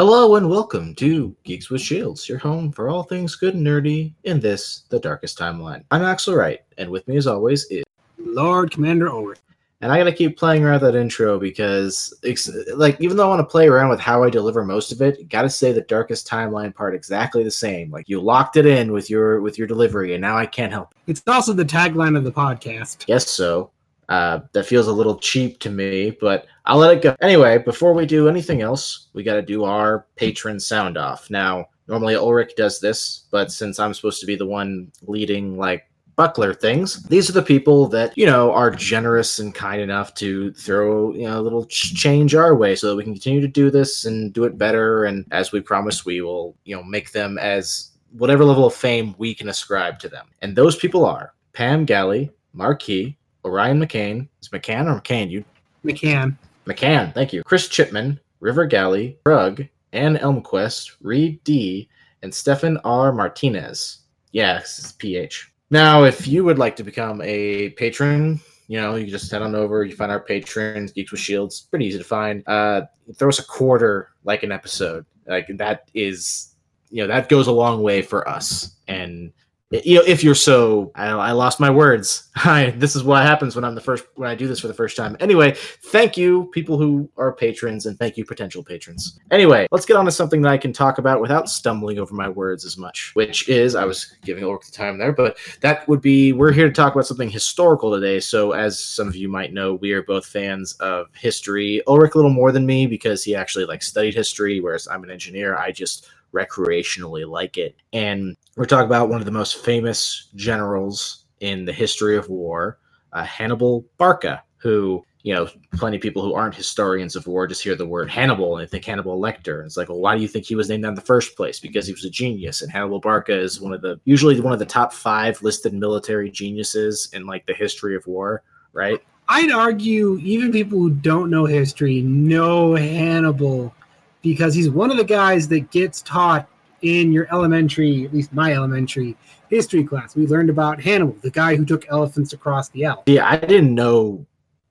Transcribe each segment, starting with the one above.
Hello and welcome to Geeks with Shields, your home for all things good and nerdy in this, the darkest timeline. I'm Axle Wright, and with me as always is Lord Commander Ulric. and I gotta keep playing around that intro because, it's, like, even though I want to play around with how I deliver most of it, gotta say the darkest timeline part exactly the same. Like you locked it in with your with your delivery, and now I can't help. It's also the tagline of the podcast. Guess so. Uh, that feels a little cheap to me, but I'll let it go. Anyway, before we do anything else, we got to do our patron sound off. Now, normally Ulric does this, but since I'm supposed to be the one leading, like, buckler things, these are the people that, you know, are generous and kind enough to throw, you know, a little ch- change our way so that we can continue to do this and do it better. And as we promised, we will, you know, make them as whatever level of fame we can ascribe to them. And those people are Pam Galley, Marquis, Orion McCain. Is McCann or McCain? You McCann. McCann, thank you. Chris Chipman, River Galley, Rug, Ann Elmquist, Reed D, and Stefan R. Martinez. Yes, it's PH. Now, if you would like to become a patron, you know, you can just head on over. You find our patrons, Geeks with Shields. Pretty easy to find. Uh, throw us a quarter, like an episode. Like that is, you know, that goes a long way for us. And you know, if you're so, I, I lost my words. Hi, this is what happens when I'm the first when I do this for the first time. Anyway, thank you, people who are patrons, and thank you, potential patrons. Anyway, let's get on to something that I can talk about without stumbling over my words as much. Which is, I was giving Ulric the time there, but that would be we're here to talk about something historical today. So, as some of you might know, we are both fans of history. Ulric a little more than me because he actually like studied history, whereas I'm an engineer. I just recreationally like it. And we're talking about one of the most famous generals in the history of war, uh, Hannibal Barca, who, you know, plenty of people who aren't historians of war just hear the word Hannibal and they think Hannibal Lecter. And it's like, well, why do you think he was named that in the first place? Because he was a genius. And Hannibal Barca is one of the, usually one of the top five listed military geniuses in like the history of war, right? I'd argue even people who don't know history know Hannibal because he's one of the guys that gets taught in your elementary, at least my elementary history class. We learned about Hannibal, the guy who took elephants across the Alps. Yeah, I didn't know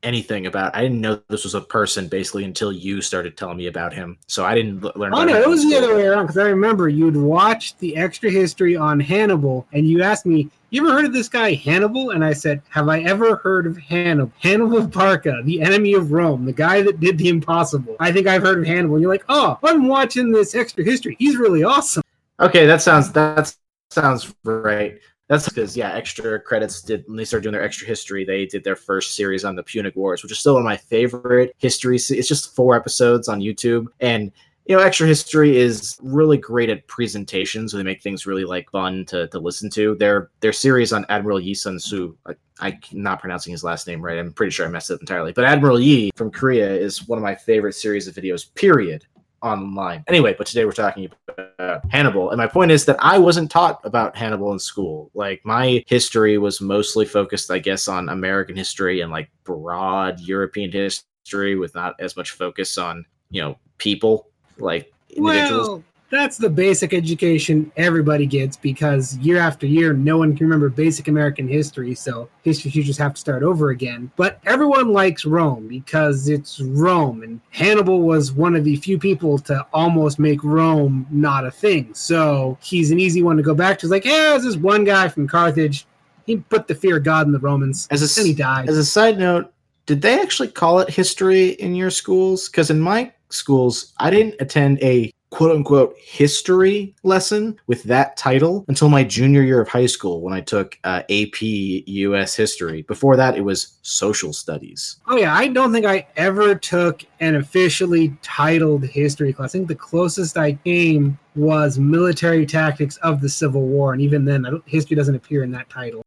anything about. I didn't know this was a person basically until you started telling me about him. So I didn't l- learn. Oh no, it was the other way around because I remember you'd watched the extra history on Hannibal and you asked me, You ever heard of this guy Hannibal? And I said, Have I ever heard of Hannibal? Hannibal Barca, the enemy of Rome, the guy that did the impossible. I think I've heard of Hannibal. And you're like, Oh, I'm watching this extra history. He's really awesome. Okay, that sounds that sounds right. That's because yeah, extra credits did when they started doing their extra history. They did their first series on the Punic Wars, which is still one of my favorite history. It's just four episodes on YouTube, and you know, extra history is really great at presentations. so they make things really like fun to, to listen to. Their their series on Admiral Yi Sun Su, I, I'm not pronouncing his last name right. I'm pretty sure I messed it up entirely. But Admiral Yi from Korea is one of my favorite series of videos. Period online. Anyway, but today we're talking about Hannibal. And my point is that I wasn't taught about Hannibal in school. Like my history was mostly focused, I guess, on American history and like broad European history with not as much focus on, you know, people like individuals. Well, that's the basic education everybody gets because year after year, no one can remember basic American history. So history teachers have to start over again. But everyone likes Rome because it's Rome. And Hannibal was one of the few people to almost make Rome not a thing. So he's an easy one to go back to. It's like, yeah, there's this one guy from Carthage. He put the fear of God in the Romans. As a and he died. As a side note, did they actually call it history in your schools? Because in my schools, I didn't attend a quote unquote history lesson with that title until my junior year of high school when I took uh, AP US history. Before that, it was social studies. Oh yeah, I don't think I ever took an officially titled history class. I think the closest I came was military tactics of the Civil War, and even then, I don't, history doesn't appear in that title.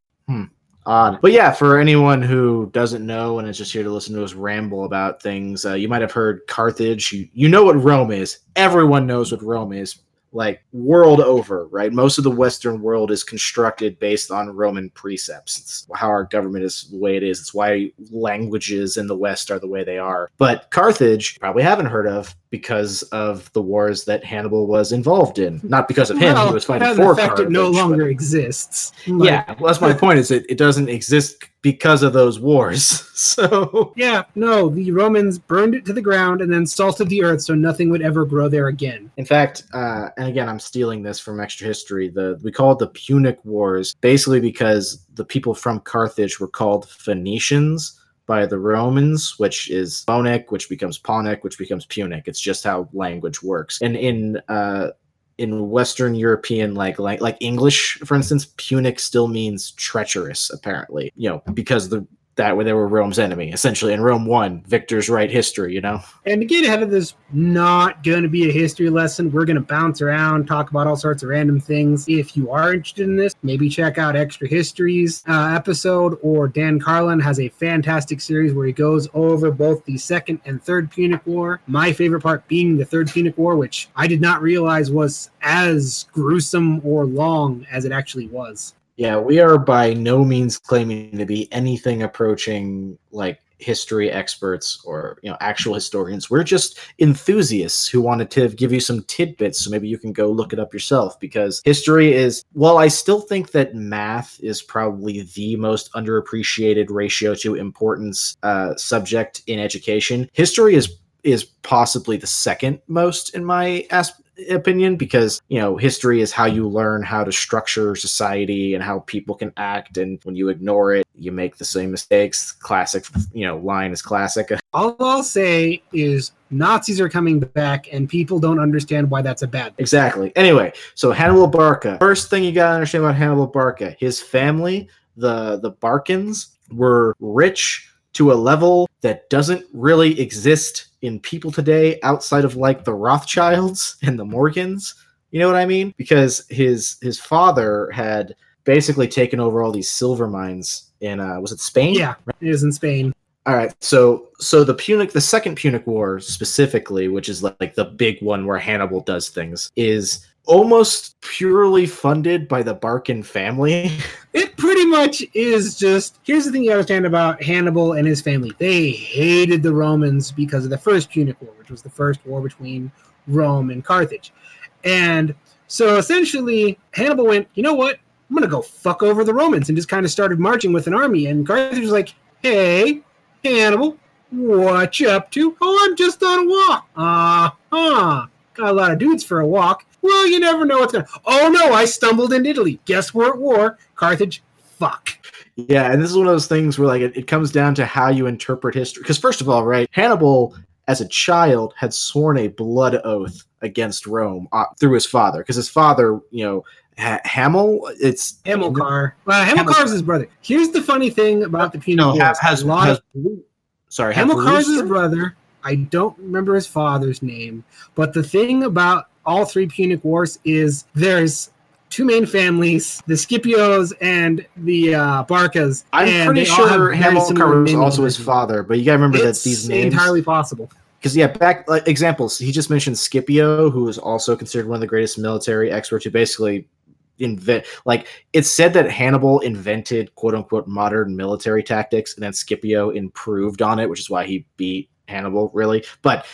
Odd. But yeah, for anyone who doesn't know and is just here to listen to us ramble about things, uh, you might have heard Carthage. You, you know what Rome is. Everyone knows what Rome is. Like world over, right? Most of the Western world is constructed based on Roman precepts. It's how our government is the way it is. It's why languages in the West are the way they are. But Carthage, probably haven't heard of, because of the wars that Hannibal was involved in. Not because of him, Well, he was fighting the for fact Carthage. it no but- longer exists. Like, yeah, well, that's my point. Is it, it doesn't exist because of those wars. So Yeah, no, the Romans burned it to the ground and then salted the earth so nothing would ever grow there again. In fact, uh, and again, I'm stealing this from extra history. The we call it the Punic Wars, basically because the people from Carthage were called Phoenicians by the Romans, which is Phoenic, which becomes Ponic, which becomes Punic. It's just how language works. And in uh, in Western European, like like like English, for instance, Punic still means treacherous. Apparently, you know, because the that way they were Rome's enemy essentially, and Rome won. Victors write history, you know. And to get ahead of this, not going to be a history lesson. We're going to bounce around, talk about all sorts of random things. If you are interested in this, maybe check out Extra Histories uh, episode, or Dan Carlin has a fantastic series where he goes over both the Second and Third Punic War. My favorite part being the Third Punic War, which I did not realize was as gruesome or long as it actually was. Yeah, we are by no means claiming to be anything approaching like history experts or you know actual historians. We're just enthusiasts who wanted to give you some tidbits so maybe you can go look it up yourself because history is well, I still think that math is probably the most underappreciated ratio to importance uh, subject in education. History is is possibly the second most in my as- opinion because you know history is how you learn how to structure society and how people can act. And when you ignore it you make the same mistakes. Classic you know line is classic. All I'll say is Nazis are coming back, and people don't understand why that's a bad thing. exactly. Anyway so hannibal barca. First thing you gotta understand about hannibal barca his family the the barkins were rich to a level that doesn't really exist in people today outside of like the Rothschilds and the Morgans. You know what I mean? Because his his father had basically taken over all these silver mines in uh was it Spain? Yeah, it is in Spain. All right. So so the Punic the second Punic War specifically, which is like the big one where Hannibal does things, is almost purely funded by the Barkin family. It pretty much is just. Here's the thing you understand about Hannibal and his family. They hated the Romans because of the First Punic War, which was the first war between Rome and Carthage. And so essentially, Hannibal went, you know what? I'm going to go fuck over the Romans and just kind of started marching with an army. And Carthage was like, hey, Hannibal, what you up to? Oh, I'm just on a walk. Uh huh. Got a lot of dudes for a walk. Well, you never know what's going to. Oh no, I stumbled in Italy. Guess we're at war. Carthage, fuck. Yeah, and this is one of those things where like it, it comes down to how you interpret history. Because first of all, right, Hannibal as a child had sworn a blood oath against Rome uh, through his father. Because his father, you know, ha- Hamil, it's Hamilcar. Well, Hamilcar's his brother. Here's the funny thing about the Punic No, Wars. has, has, a lot has of sorry, has Hamilcar's his brother. I don't remember his father's name, but the thing about all three Punic Wars is there's two main families: the Scipios and the uh, Barcas. I'm pretty they all have sure Hamilcar was also his father, but you gotta remember It's that these names entirely possible. because yeah, back like examples. He just mentioned Scipio, who is also considered one of the greatest military experts who basically invent like it's said that Hannibal invented quote unquote modern military tactics and then Scipio improved on it, which is why he beat Hannibal really. But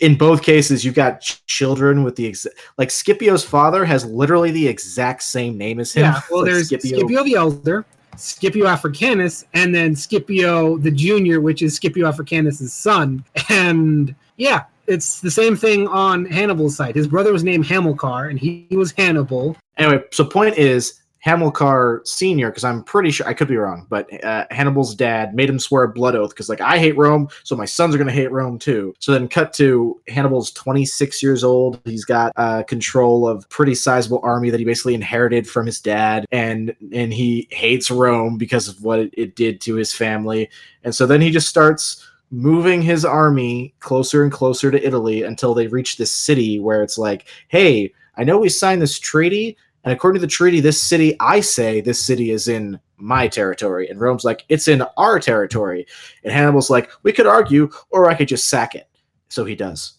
in both cases, you've got ch- children with the ex- like Scipio's father has literally the exact same name as him. Yeah, well, Like, there's Scipio. the Elder, Scipio Africanus, and then Scipio the Junior, which is Scipio Africanus' son. And yeah, it's the same thing on Hannibal's side. His brother was named Hamilcar, and he, he was Hannibal. Anyway, so point is Hamilcar Senior, because I'm pretty sure I could be wrong, but uh, Hannibal's dad made him swear a blood oath because like I hate Rome, so my sons are gonna hate Rome too. So then cut to Hannibal's 26 years old. He's got uh, control of pretty sizable army that he basically inherited from his dad, and and he hates Rome because of what it, it did to his family. And so then he just starts moving his army closer and closer to Italy until they reach this city where it's like, hey, I know we signed this treaty, and according to the treaty, this city, I say this city is in my territory. And Rome's like, it's in our territory. And Hannibal's like, we could argue, or I could just sack it. So he does.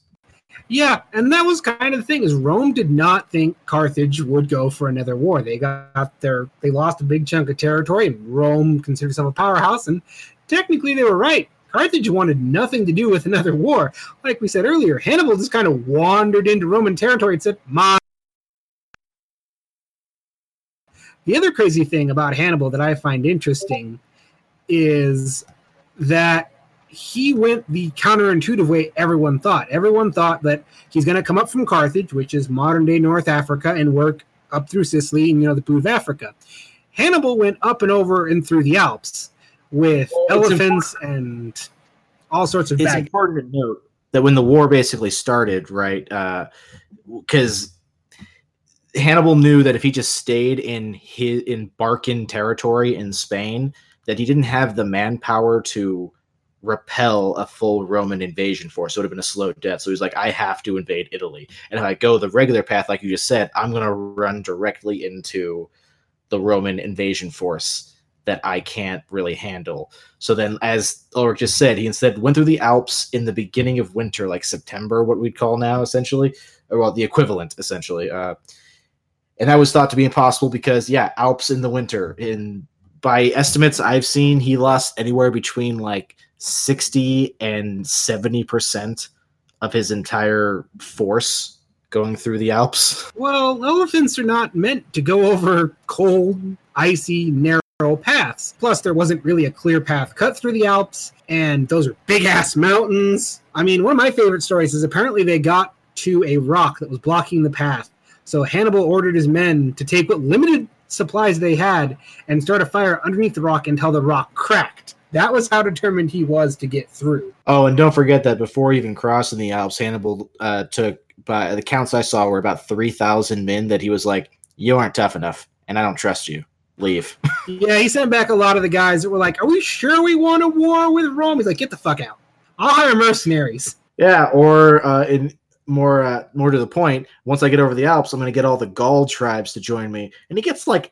Yeah, and that was kind of the thing is Rome did not think Carthage would go for another war. They got their they lost a big chunk of territory, Rome considered itself a powerhouse, and technically they were right. Carthage wanted nothing to do with another war. Like we said earlier, Hannibal just kind of wandered into Roman territory and said, "My." The other crazy thing about Hannibal that I find interesting is that he went the counterintuitive way everyone thought. Everyone thought that he's going to come up from Carthage, which is modern day North Africa, and work up through Sicily and you know the boot of Africa. Hannibal went up and over and through the Alps with elephants and all sorts of. It's baggage. important to note that when the war basically started, right? Because uh, Hannibal knew that if he just stayed in his in Barkin territory in Spain, that he didn't have the manpower to repel a full Roman invasion force. So it would have been a slow death. So he's like, I have to invade Italy. And if I go the regular path, like you just said, I'm going to run directly into the Roman invasion force that I can't really handle. So then, as Ulric just said, he instead went through the Alps in the beginning of winter, like September, what we'd call now, essentially, or well, the equivalent, essentially. Uh, and that was thought to be impossible because, yeah, Alps in the winter. In by estimates I've seen, he lost anywhere between like 60 and 70% of his entire force going through the Alps. Well, elephants are not meant to go over cold, icy, narrow paths. Plus, there wasn't really a clear path cut through the Alps, and those are big ass mountains. I mean, one of my favorite stories is apparently they got to a rock that was blocking the path. So Hannibal ordered his men to take what limited supplies they had and start a fire underneath the rock until the rock cracked. That was how determined he was to get through. Oh, and don't forget that before even crossing the Alps, Hannibal uh, took, by the counts I saw, were about 3,000 men that he was like, You aren't tough enough, and I don't trust you. Leave. yeah, he sent back a lot of the guys that were like, Are we sure we want a war with Rome? He's like, Get the fuck out. I'll hire mercenaries. Yeah, or uh, in more uh, more to the point, once I get over the Alps, I'm going to get all the Gaul tribes to join me, and he gets like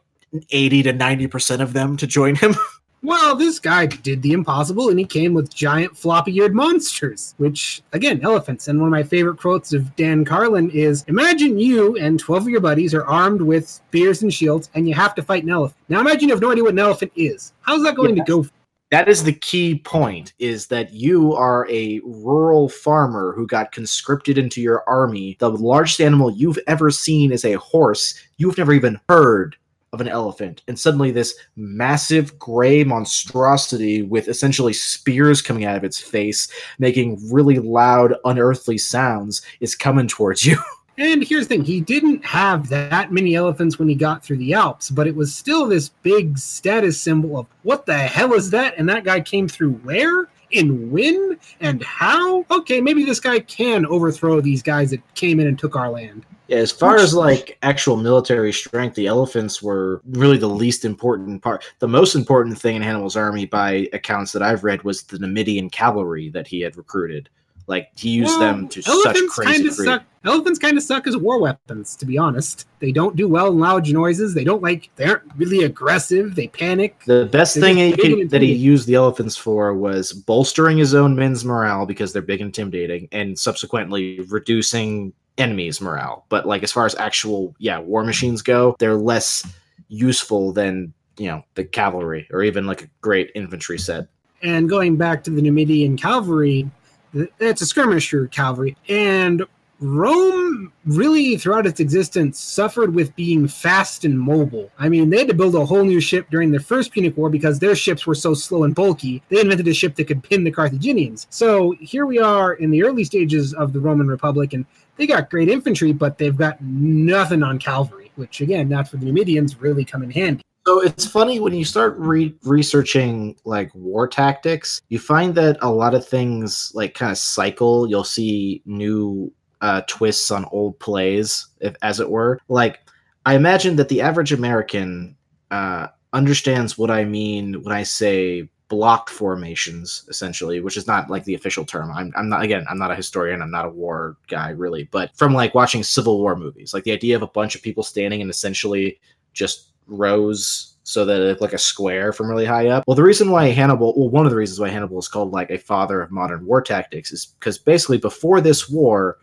80 to 90 percent of them to join him. Well, this guy did the impossible and he came with giant floppy eared monsters, which, again, elephants. And one of my favorite quotes of Dan Carlin is Imagine you and 12 of your buddies are armed with spears and shields and you have to fight an elephant. Now imagine you have no idea what an elephant is. How's that going to go? That is the key point is that you are a rural farmer who got conscripted into your army. The largest animal you've ever seen is a horse. You've never even heard of an elephant, and suddenly this massive gray monstrosity with essentially spears coming out of its face, making really loud, unearthly sounds, is coming towards you. And here's the thing he didn't have that many elephants when he got through the Alps, but it was still this big status symbol of what the hell is that? And that guy came through where? and when and how? Okay, maybe this guy can overthrow these guys that came in and took our land. Yeah, as far as like actual military strength, the elephants were really the least important part. The most important thing in Hannibal's army, by accounts that I've read, was the Numidian cavalry that he had recruited. Like he used well, them to such crazy degree. Suck. Elephants kind of suck as war weapons, to be honest. They don't do well in loud noises. They don't like. They aren't really aggressive. They panic. The best thing he can, that he used the elephants for was bolstering his own men's morale because they're big and intimidating, and subsequently reducing enemies' morale. But like as far as actual yeah war machines go, they're less useful than you know the cavalry or even like a great infantry set. And going back to the Numidian cavalry, it's a skirmisher cavalry, and Rome really, throughout its existence, suffered with being fast and mobile. I mean, they had to build a whole new ship during the First Punic War because their ships were so slow and bulky. They invented a ship that could pin the Carthaginians. So here we are in the early stages of the Roman Republic, and they got great infantry, but they've got nothing on cavalry, which again, that's where the Numidians really come in handy. So it's funny when you start re- researching like war tactics, you find that a lot of things like kind of cycle. You'll see new uh, twists on old plays, if, as it were. Like I imagine that the average American uh, understands what I mean when I say block formations, essentially, which is not like the official term. I'm, I'm not again, I'm not a historian, I'm not a war guy really, but from like watching Civil War movies, like the idea of a bunch of people standing and essentially just rows so that it looked like a square from really high up. Well, the reason why Hannibal, well, one of the reasons why Hannibal is called like a father of modern war tactics is because basically before this war,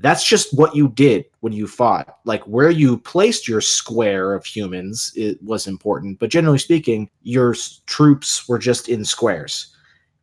that's just what you did when you fought. Like where you placed your square of humans it was important, but generally speaking, your troops were just in squares.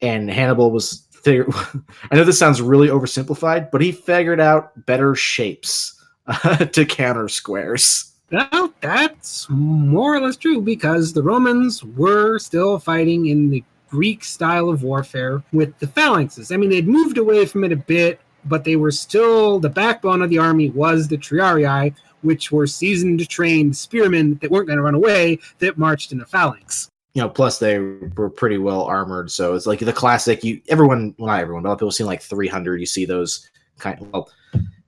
and Hannibal was. Figure- I know this sounds really oversimplified, but he figured out better shapes to counter squares. Well, that's more or less true because the Romans were still fighting in the Greek style of warfare with the phalanxes. I mean, they'd moved away from it a bit, but they were still the backbone of the army was the triarii, which were seasoned, trained spearmen that weren't going to run away that marched in a phalanx. You know, plus they were pretty well armored, so it's like the classic. You everyone, well, not everyone, but a lot of people see like 300. You see those kind. Of, well,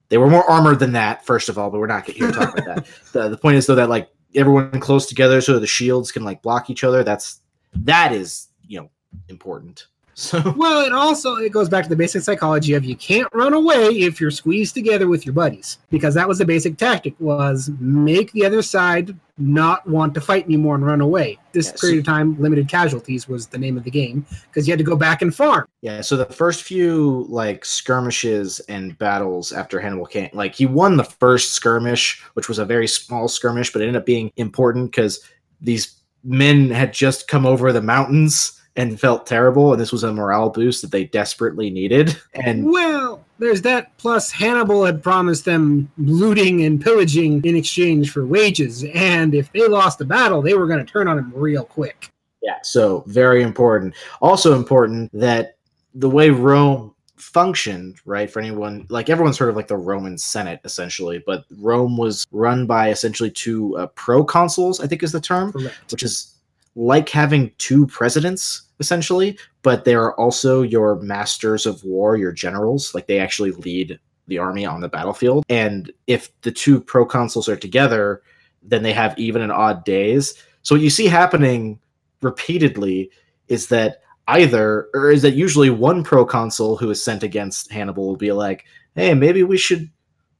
they were more armored than that, first of all, but we're not here to talk about that. The, the point is though that like everyone close together so the shields can like block each other. That's that is you know important. So Well, it also it goes back to the basic psychology of you can't run away if you're squeezed together with your buddies because that was the basic tactic was make the other side not want to fight anymore and run away. This period of time, limited casualties was the name of the game because you had to go back and farm. yeah, so the first few like skirmishes and battles after Hannibal came, like he won the first skirmish, which was a very small skirmish, but it ended up being important because these men had just come over the mountains and felt terrible, and this was a morale boost that they desperately needed. And Well, there's that. Plus, Hannibal had promised them looting and pillaging in exchange for wages, and if they lost the battle, they were going to turn on him real quick. Yeah, so very important. Also important that the way Rome functioned, right? For anyone, like everyone's heard of like the Roman Senate, essentially, but Rome was run by essentially two uh, proconsuls, I think is the term, Correct. which is like having two presidents, essentially, but they are also your masters of war, your generals. Like they actually lead the army on the battlefield. And if the two proconsuls are together, then they have even and odd days. So what you see happening repeatedly is that either or is that usually one proconsul who is sent against Hannibal will be like, "Hey, maybe we should,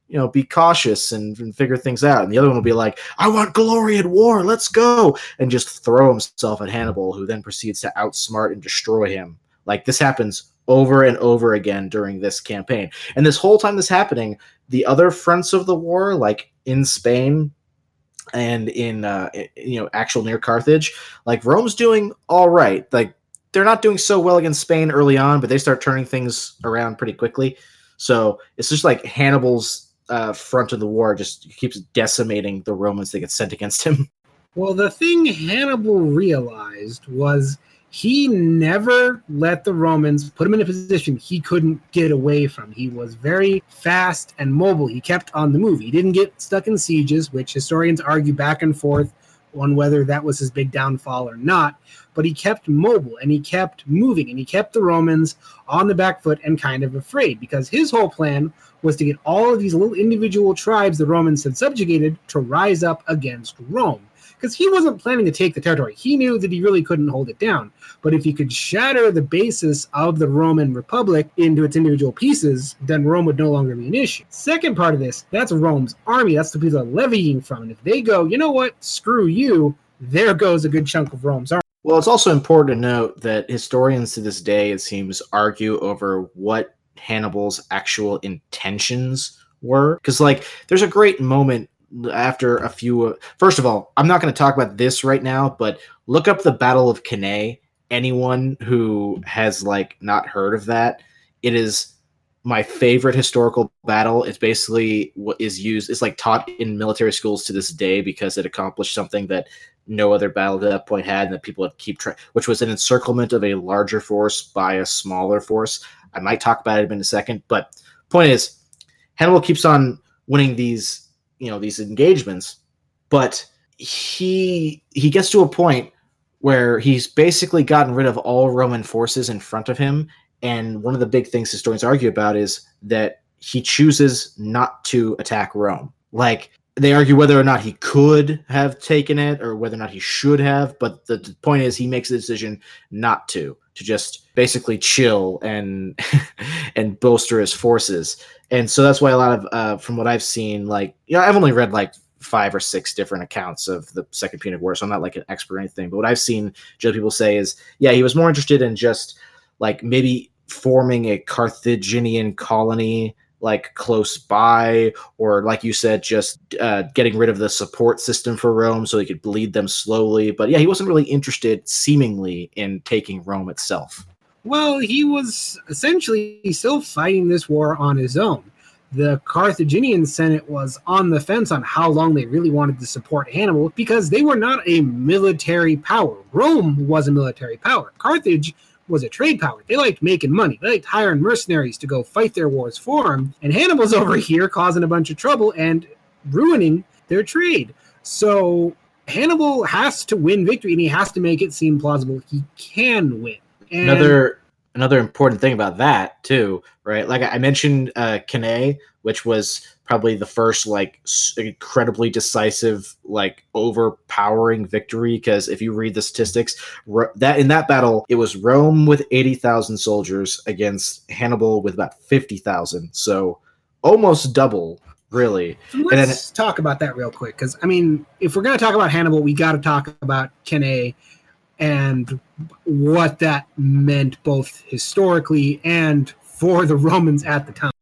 you know, be cautious and, and figure things out," and the other one will be like, "I want glory and war, let's go," and just throw himself at Hannibal, who then proceeds to outsmart and destroy him. Like this happens over and over again during this campaign, and this whole time this happening, the other fronts of the war, like in Spain and in uh, you know actual near Carthage, like Rome's doing all right. Like they're not doing so well against Spain early on, but they start turning things around pretty quickly. So it's just like Hannibal's uh, front of the war just keeps decimating the Romans that get sent against him. Well, the thing Hannibal realized was he never let the Romans put him in a position he couldn't get away from. He was very fast and mobile. He kept on the move. He didn't get stuck in sieges, which historians argue back and forth on whether that was his big downfall or not. But he kept mobile and he kept moving and he kept the Romans on the back foot and kind of afraid because his whole plan was to get all of these little individual tribes the Romans had subjugated to rise up against Rome because he wasn't planning to take the territory. He knew that he really couldn't hold it down. But if he could shatter the basis of the Roman Republic into its individual pieces, then Rome would no longer be an issue. Second part of this, that's Rome's army. That's the people they're levying from. And if they go, you know what, screw you, there goes a good chunk of Rome's army. Well, it's also important to note that historians to this day, it seems, argue over what Hannibal's actual intentions were. Because, like, there's a great moment after a few. First of all, I'm not going to talk about this right now, but look up the Battle of Cannae. Anyone who has, like, not heard of that, it is my favorite historical battle. It's basically what is used, it's like taught in military schools to this day because it accomplished something that no other battle at that point had, and that people had keep track, which was an encirclement of a larger force by a smaller force. I might talk about it in a second, but point is, Hannibal keeps on winning these, you know, these engagements, but he he gets to a point where he's basically gotten rid of all Roman forces in front of him, and one of the big things historians argue about is that he chooses not to attack Rome. Like they argue whether or not he could have taken it or whether or not he should have, but the, the point is he makes the decision not to, to just basically chill and and bolster his forces. And so that's why a lot of uh, from what I've seen, like you know, I've only read like five or six different accounts of the Second Punic War, so I'm not like an expert or anything. But what I've seen, just people say is, yeah, he was more interested in just like maybe forming a Carthaginian colony like close by or like you said just uh, getting rid of the support system for rome so he could bleed them slowly but yeah he wasn't really interested seemingly in taking rome itself Well, he was essentially still fighting this war on his own. The Carthaginian Senate was on the fence on how long they really wanted to support Hannibal because they were not a military power. Rome was a military power. Carthage was a trade power. They liked making money. They liked hiring mercenaries to go fight their wars for them. And Hannibal's over here causing a bunch of trouble and ruining their trade. So Hannibal has to win victory and he has to make it seem plausible he can win. And another another important thing about that too, right? Like I mentioned, uh, Cannae, which was probably the first like incredibly decisive, like overpowering victory. Because if you read the statistics, that in that battle, it was Rome with eighty thousand soldiers against Hannibal with about fifty thousand. So almost double really. Let's and then, talk about that real quick, because I mean, if we're going to talk about Hannibal, we got to talk about Cannae and what that meant both historically and for the Romans at the time.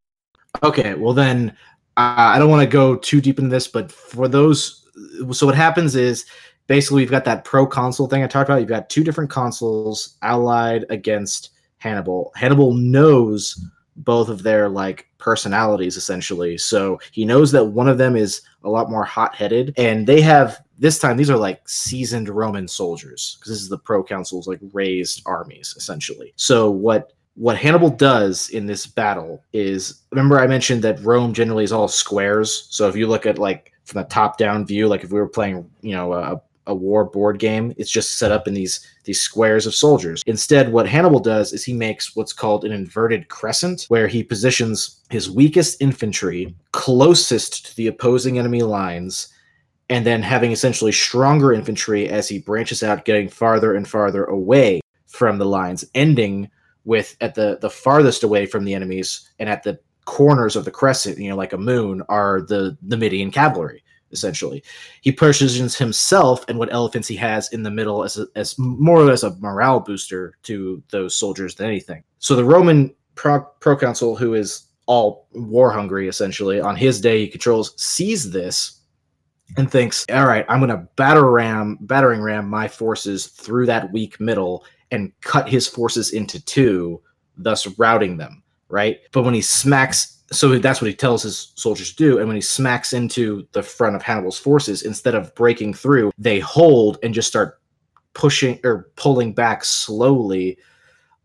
Okay, well then, I don't want to go too deep into this, but for those, so what happens is basically we've got that proconsul thing I talked about. You've got two different consoles allied against Hannibal. Hannibal knows both of their like personalities essentially. So he knows that one of them is a lot more hot-headed and they have this time these are like seasoned Roman soldiers because this is the proconsul's like raised armies essentially. So what what Hannibal does in this battle is remember I mentioned that Rome generally is all squares. So if you look at like from the top down view like if we were playing, you know, a a war board game. It's just set up in these these squares of soldiers. Instead, what Hannibal does is he makes what's called an inverted crescent, where he positions his weakest infantry closest to the opposing enemy lines, and then having essentially stronger infantry as he branches out, getting farther and farther away from the lines, ending with at the the farthest away from the enemies and at the corners of the crescent, you know, like a moon, are the Median cavalry essentially. He positions himself and what elephants he has in the middle as, a, as more or less a morale booster to those soldiers than anything. So the Roman pro- proconsul, who is all war hungry essentially, on his day he controls, sees this and thinks, all right, I'm going to batter ram, battering ram my forces through that weak middle and cut his forces into two, thus routing them. Right. But when he smacks so that's what he tells his soldiers to do. And when he smacks into the front of Hannibal's forces, instead of breaking through, they hold and just start pushing or pulling back slowly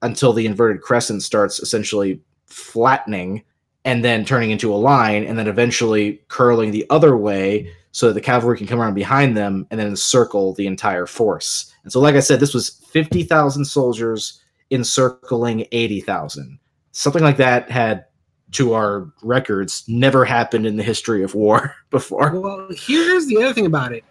until the inverted crescent starts essentially flattening and then turning into a line and then eventually curling the other way so that the cavalry can come around behind them and then encircle the entire force. And so, like I said, this was 50,000 soldiers encircling 80,000. Something like that had to our records never happened in the history of war before. Well, here's the other thing about it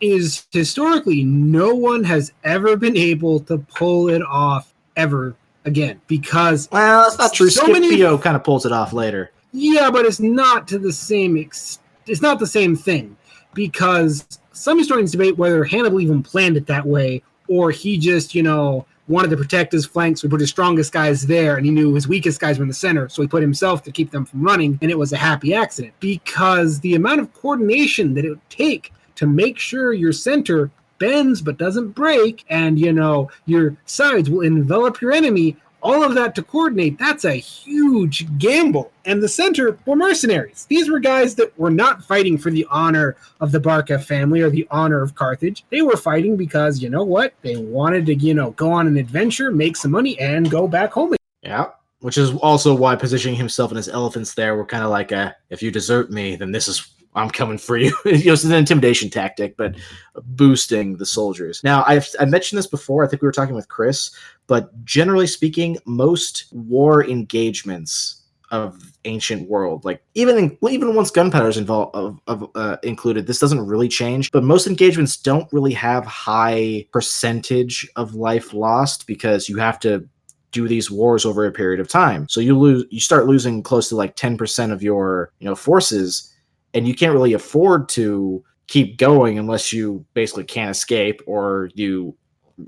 is historically no one has ever been able to pull it off ever again because well that's not true so Scipio many... kind of pulls it off later yeah but it's not to the same ex- it's not the same thing because some historians debate whether hannibal even planned it that way or he just you know wanted to protect his flanks. We put his strongest guys there, and he knew his weakest guys were in the center. So he put himself to keep them from running, and it was a happy accident because the amount of coordination that it would take to make sure your center bends but doesn't break, and you know your sides will envelop your enemy all of that to coordinate, that's a huge gamble. And the center were mercenaries. These were guys that were not fighting for the honor of the Barca family or the honor of Carthage. They were fighting because, you know what? They wanted to, you know, go on an adventure, make some money, and go back home. Yeah. Which is also why positioning himself and his elephants there were kind of like a if you desert me, then this is I'm coming for you. you know, it's an intimidation tactic, but boosting the soldiers. Now, I've I mentioned this before. I think we were talking with Chris, but generally speaking, most war engagements of ancient world like even in, even once gunpowder is involved of, of uh, included this doesn't really change but most engagements don't really have high percentage of life lost because you have to do these wars over a period of time so you lose you start losing close to like 10% of your you know forces and you can't really afford to keep going unless you basically can't escape or you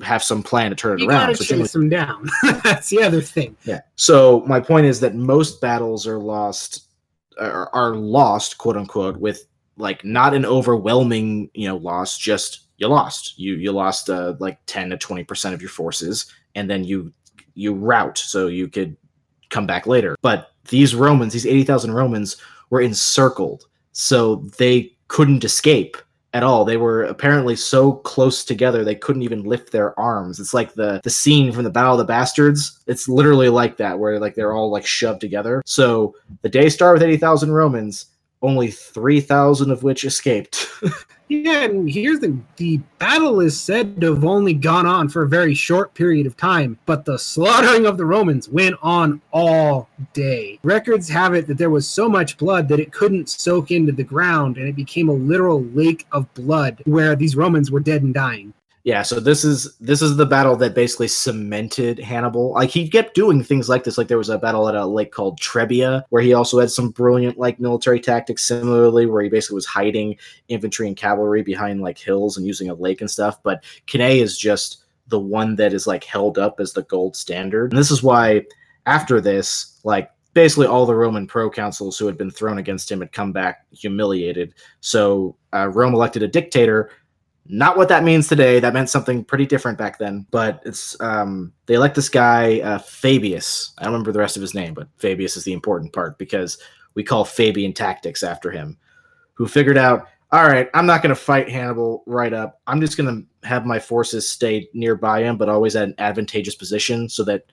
have some plan to turn it you around. You so chase them down. That's the other thing. Yeah. So my point is that most battles are lost, are, are lost, quote unquote, with like not an overwhelming, you know, loss. Just you lost. You you lost uh, like ten to twenty percent of your forces, and then you you route so you could come back later. But these Romans, these 80,000 Romans, were encircled, so they couldn't escape at all. They were apparently so close together they couldn't even lift their arms. It's like the the scene from the Battle of the Bastards. It's literally like that, where like they're all like shoved together. So the day started with 80,000 Romans, only 3,000 of which escaped. Yeah, and here's the the battle is said to have only gone on for a very short period of time, but the slaughtering of the Romans went on all day. Records have it that there was so much blood that it couldn't soak into the ground, and it became a literal lake of blood where these Romans were dead and dying. Yeah, so this is this is the battle that basically cemented Hannibal. Like he kept doing things like this. Like there was a battle at a lake called Trebia, where he also had some brilliant like military tactics. Similarly, where he basically was hiding infantry and cavalry behind like hills and using a lake and stuff. But Cannae is just the one that is like held up as the gold standard. And this is why after this, like basically all the Roman proconsuls who had been thrown against him had come back humiliated. So uh, Rome elected a dictator not what that means today. That meant something pretty different back then. But it's um, they elect this guy uh, Fabius. I don't remember the rest of his name, but Fabius is the important part because we call Fabian tactics after him, who figured out. All right, I'm not going to fight Hannibal right up. I'm just going to have my forces stay nearby him, but always at an advantageous position so that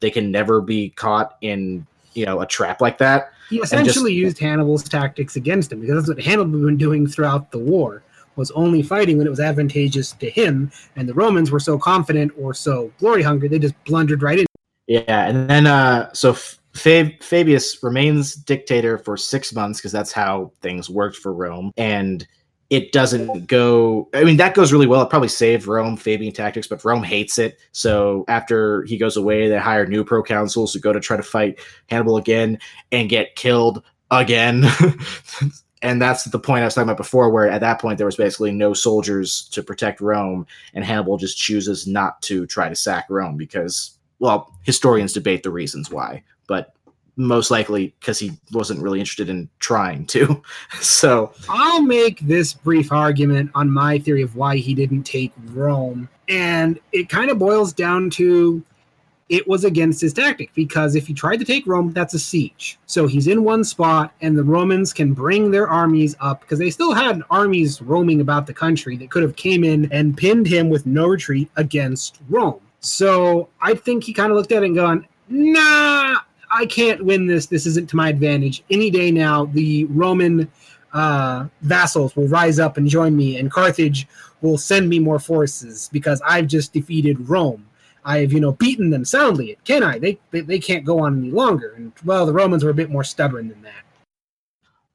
they can never be caught in you know a trap like that. He essentially just, used Hannibal's tactics against him because that's what Hannibal had been doing throughout the war was only fighting when it was advantageous to him, and the Romans were so confident or so glory hungry they just blundered right in. Yeah, and then uh, so Fab- Fabius remains dictator for six months because that's how things worked for Rome, and it doesn't go. I mean, that goes really well. It probably saved Rome Fabian tactics, but Rome hates it. So after he goes away, they hire new proconsuls who go to try to fight Hannibal again and get killed again. and that's the point I was talking about before, where at that point there was basically no soldiers to protect Rome, and Hannibal just chooses not to try to sack Rome because, well, historians debate the reasons why, but most likely because he wasn't really interested in trying to. so I'll make this brief argument on my theory of why he didn't take Rome, and it kind of boils down to it was against his tactic because if he tried to take Rome, that's a siege. So he's in one spot, and the Romans can bring their armies up because they still had armies roaming about the country that could have came in and pinned him with no retreat against Rome. So I think he kind of looked at it and gone, "Nah, I can't win this. This isn't to my advantage. Any day now, the Roman uh, vassals will rise up and join me, and Carthage will send me more forces because I've just defeated Rome." I've you know beaten them soundly Can I? They, they they can't go on any longer. And well, the Romans were a bit more stubborn than that.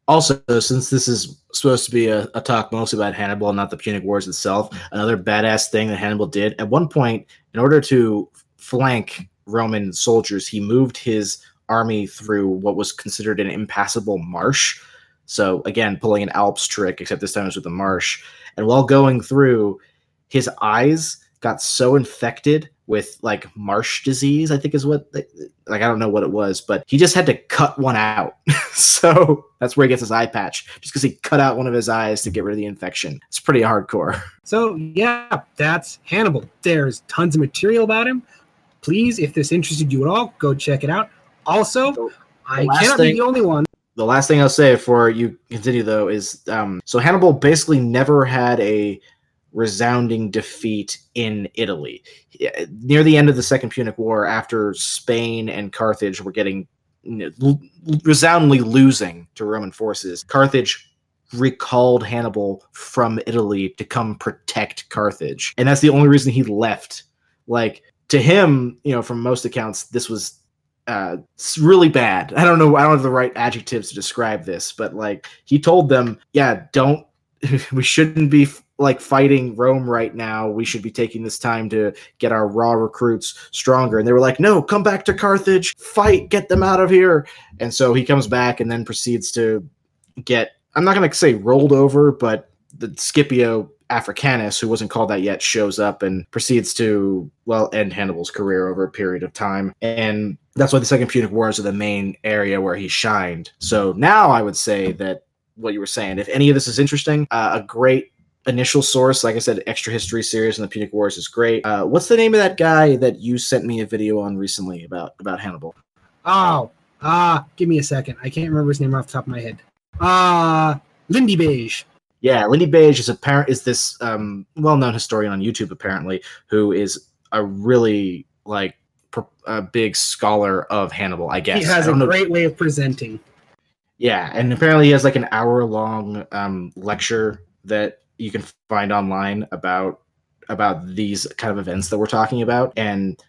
Also, since this is supposed to be a, a talk mostly about Hannibal and not the Punic Wars itself, another badass thing that Hannibal did at one point, in order to flank Roman soldiers, he moved his army through what was considered an impassable marsh. So again, pulling an Alps trick, except this time it was with a marsh. And while going through, his eyes got so infected with like marsh disease, I think is what they, like I don't know what it was, but he just had to cut one out. so that's where he gets his eye patch, just because he cut out one of his eyes to get rid of the infection. It's pretty hardcore. So yeah, that's Hannibal. There's tons of material about him. Please, if this interested you at all, go check it out. Also, I cannot thing, be the only one. The last thing I'll say before you continue though is um, so Hannibal basically never had a resounding defeat in Italy. Near the end of the Second Punic War, after Spain and Carthage were getting resoundingly losing to Roman forces, Carthage recalled Hannibal from Italy to come protect Carthage. And that's the only reason he left. Like, to him, you know, from most accounts, this was uh, really bad. I don't know. I don't have the right adjectives to describe this, but like he told them, yeah, don't, we shouldn't be like fighting Rome right now. We should be taking this time to get our raw recruits stronger. And they were like, no, come back to Carthage, fight, get them out of here. And so he comes back and then proceeds to get, I'm not going to say rolled over, but the Scipio Africanus, who wasn't called that yet, shows up and proceeds to, well, end Hannibal's career over a period of time. And that's why the Second Punic Wars are the main area where he shined. So now I would say that what you were saying, if any of this is interesting, uh, a great initial source, like I said, Extra History series and the Punic Wars is great. Uh, what's the name of that guy that you sent me a video on recently about about Hannibal? Oh, ah, give me a second. I can't remember his name off the top of my head. Uh Lindybeige. Yeah, Lindybeige is apparent is this um, well-known historian on YouTube apparently who is a really like pr- a big scholar of Hannibal. I guess He has a know- great way of presenting. Yeah, and apparently he has like an hour-long um, lecture that you can find online about about these kind of events that we're talking about, and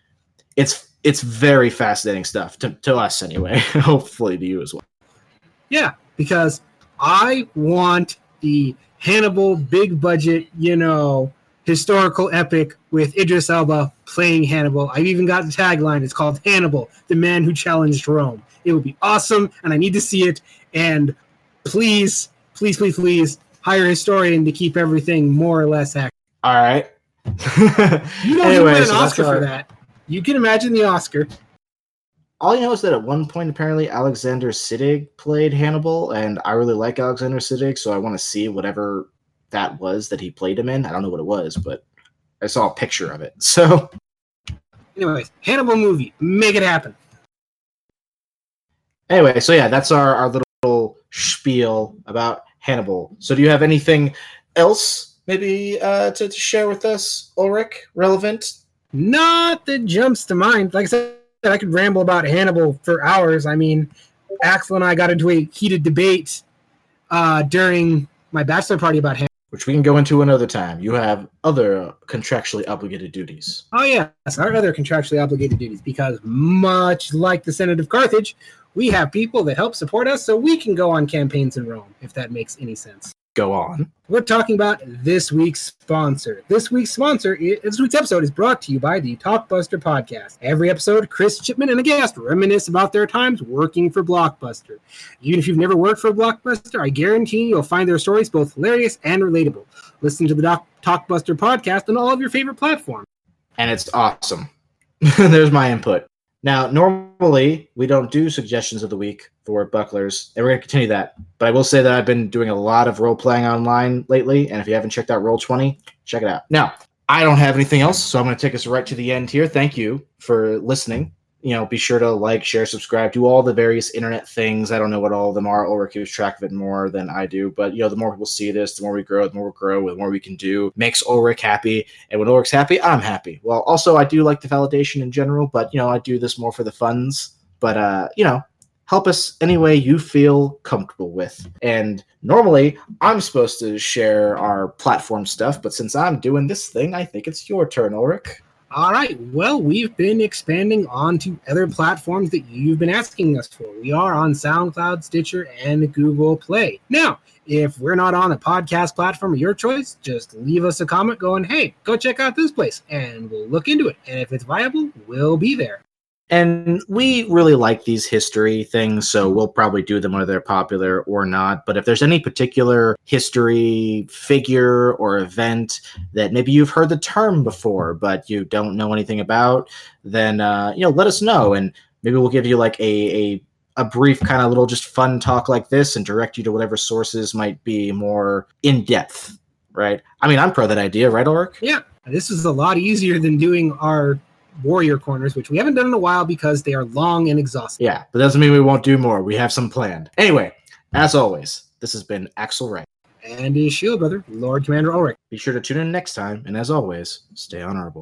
it's it's very fascinating stuff to, to us anyway. Hopefully to you as well. Yeah, because I want the Hannibal big budget, you know, historical epic with Idris Elba playing Hannibal. I've even got the tagline. It's called Hannibal, the man who challenged Rome. It would be awesome, and I need to see it. And please, please, please, please hire a historian to keep everything more or less accurate. All right. You don't even Anyway, win an so Oscar our- for that. You can imagine the Oscar. All you know is that at one point, apparently, Alexander Siddig played Hannibal, and I really like Alexander Siddig, so I want to see whatever that was that he played him in. I don't know what it was, but I saw a picture of it. So, Anyways, Hannibal movie, make it happen. anyway, so yeah, that's our, our little spiel about Hannibal. So, do you have anything else maybe uh, to, to share with us, Ulric? Relevant? Not that jumps to mind. Like I said, I could ramble about Hannibal for hours. I mean, Axle and I got into a heated debate uh, during my bachelor party about Hannibal. Which we can go into another time. You have other contractually obligated duties. Oh, yes, our other contractually obligated duties, because much like the Senate of Carthage, we have people that help support us so we can go on campaigns in Rome, if that makes any sense. Go on. We're talking about this week's sponsor. This week's sponsor, this week's episode is brought to you by the Talkbuster podcast. Every episode, Chris Chipman and a guest reminisce about their times working for Blockbuster. Even if you've never worked for Blockbuster, I guarantee you'll find their stories both hilarious and relatable. Listen to the Doc- Talkbuster podcast on all of your favorite platforms. and it's awesome. There's my input. Now, normally we don't do suggestions of the week for bucklers, and we're going to continue that. But I will say that I've been doing a lot of role playing online lately, and if you haven't checked out Roll Twenty, check it out. Now, I don't have anything else, so I'm going to take us right to the end here. Thank you for listening. You know, be sure to like, share, subscribe, do all the various internet things. I don't know what all of them are. Ulric keeps track of it more than I do, but you know, the more people see this, the more we grow, the more we grow, the more we can do. Makes Ulric happy, and when Ulric's happy, I'm happy. Well, also I do like the validation in general, but you know, I do this more for the funds. But uh, you know, help us any way you feel comfortable with. And normally I'm supposed to share our platform stuff, but since I'm doing this thing, I think it's your turn, Ulric. All right. Well, we've been expanding onto other platforms that you've been asking us for. We are on SoundCloud, Stitcher, and Google Play. Now, if we're not on a podcast platform of your choice, just leave us a comment going, hey, go check out this place, and we'll look into it. And if it's viable, we'll be there. And we really like these history things, so we'll probably do them whether they're popular or not. But if there's any particular history figure or event that maybe you've heard the term before, but you don't know anything about, then uh, you know, let us know, and maybe we'll give you like a a, a brief kind of little just fun talk like this, and direct you to whatever sources might be more in depth. Right? I mean, I'm pro that idea, right, Ulric? Yeah, this is a lot easier than doing our warrior corners, which we haven't done in a while because they are long and exhausting. Yeah, but doesn't mean we won't do more. We have some planned. Anyway, as always, this has been Axle Wright. And his shield brother, Lord Commander Ulric. Be sure to tune in next time, and as always, stay honorable.